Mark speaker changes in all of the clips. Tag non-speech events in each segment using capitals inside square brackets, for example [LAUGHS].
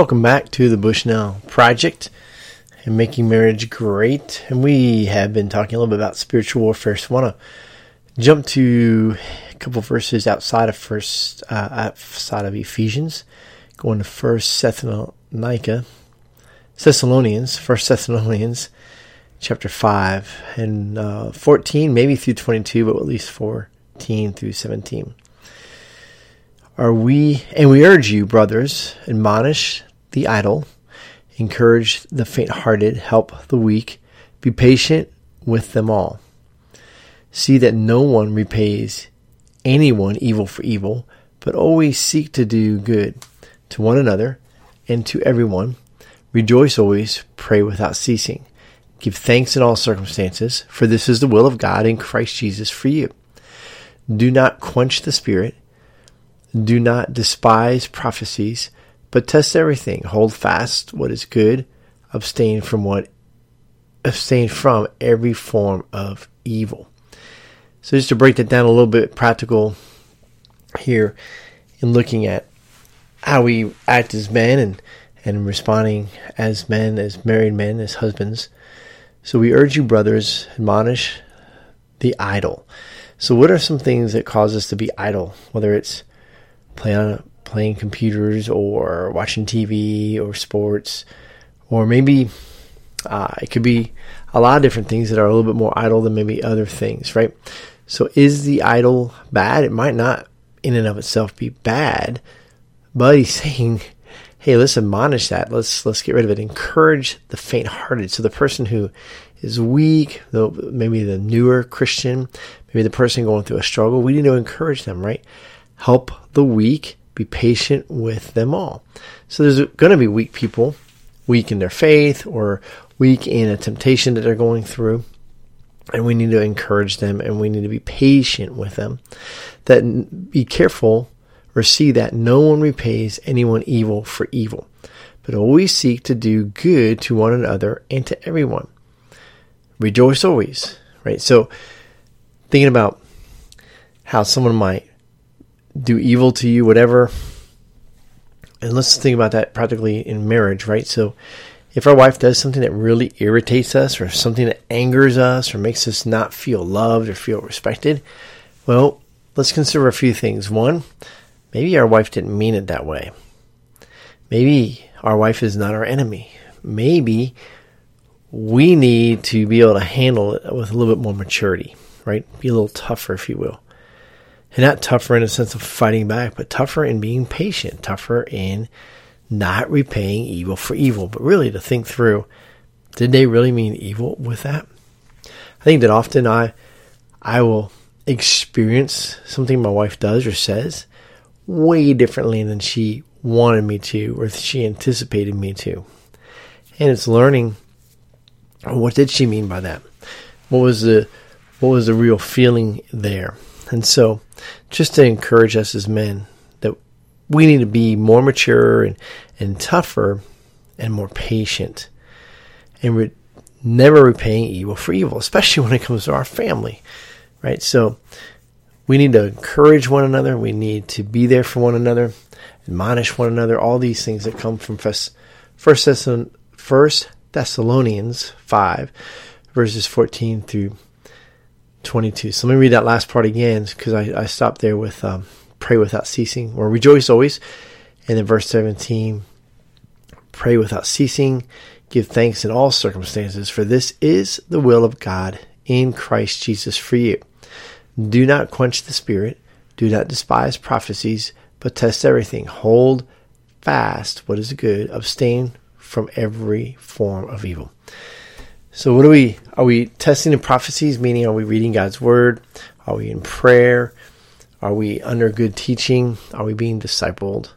Speaker 1: Welcome back to the Bushnell Project and making marriage great. And we have been talking a little bit about spiritual warfare. So I want to jump to a couple verses outside of first, uh, outside of Ephesians, going to First Thessalonica, Thessalonians, First Thessalonians, chapter five and uh, fourteen, maybe through twenty-two, but at least fourteen through seventeen. Are we, and we urge you, brothers, admonish the idle, encourage the faint hearted, help the weak, be patient with them all. See that no one repays anyone evil for evil, but always seek to do good to one another and to everyone. Rejoice always, pray without ceasing. Give thanks in all circumstances, for this is the will of God in Christ Jesus for you. Do not quench the spirit do not despise prophecies, but test everything. Hold fast what is good. Abstain from what abstain from every form of evil. So just to break that down a little bit practical here in looking at how we act as men and and responding as men, as married men, as husbands. So we urge you, brothers, admonish the idle. So what are some things that cause us to be idle? Whether it's playing playing computers or watching TV or sports, or maybe uh, it could be a lot of different things that are a little bit more idle than maybe other things, right? So, is the idle bad? It might not, in and of itself, be bad, but he's [LAUGHS] saying, "Hey, let's admonish that. Let's let's get rid of it. Encourage the faint-hearted." So, the person who is weak, though maybe the newer Christian, maybe the person going through a struggle, we need to encourage them, right? help the weak, be patient with them all. So there's going to be weak people, weak in their faith or weak in a temptation that they're going through. And we need to encourage them and we need to be patient with them. That be careful or see that no one repays anyone evil for evil, but always seek to do good to one another and to everyone. Rejoice always, right? So thinking about how someone might do evil to you, whatever. And let's think about that practically in marriage, right? So if our wife does something that really irritates us or something that angers us or makes us not feel loved or feel respected, well, let's consider a few things. One, maybe our wife didn't mean it that way. Maybe our wife is not our enemy. Maybe we need to be able to handle it with a little bit more maturity, right? Be a little tougher, if you will and not tougher in a sense of fighting back, but tougher in being patient, tougher in not repaying evil for evil, but really to think through, did they really mean evil with that? I think that often I, I will experience something my wife does or says way differently than she wanted me to or she anticipated me to. And it's learning what did she mean by that? What was the what was the real feeling there? And so, just to encourage us as men that we need to be more mature and, and tougher and more patient and re- never repaying evil for evil, especially [LAUGHS] when it comes to our family, right? So, we need to encourage one another. We need to be there for one another, admonish one another. All these things that come from First, Thessalonians 5, verses 14 through 22. So let me read that last part again because I, I stopped there with um, pray without ceasing or rejoice always. And then verse 17, pray without ceasing, give thanks in all circumstances, for this is the will of God in Christ Jesus for you. Do not quench the spirit, do not despise prophecies, but test everything. Hold fast what is good, abstain from every form of evil. So what are we are we testing the prophecies meaning are we reading God's word? Are we in prayer? Are we under good teaching? Are we being discipled?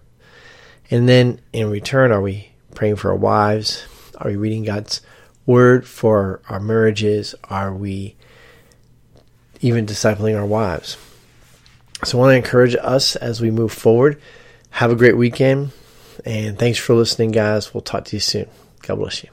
Speaker 1: And then in return are we praying for our wives? Are we reading God's word for our marriages? Are we even discipling our wives? So I want to encourage us as we move forward. Have a great weekend and thanks for listening guys. We'll talk to you soon. God bless you.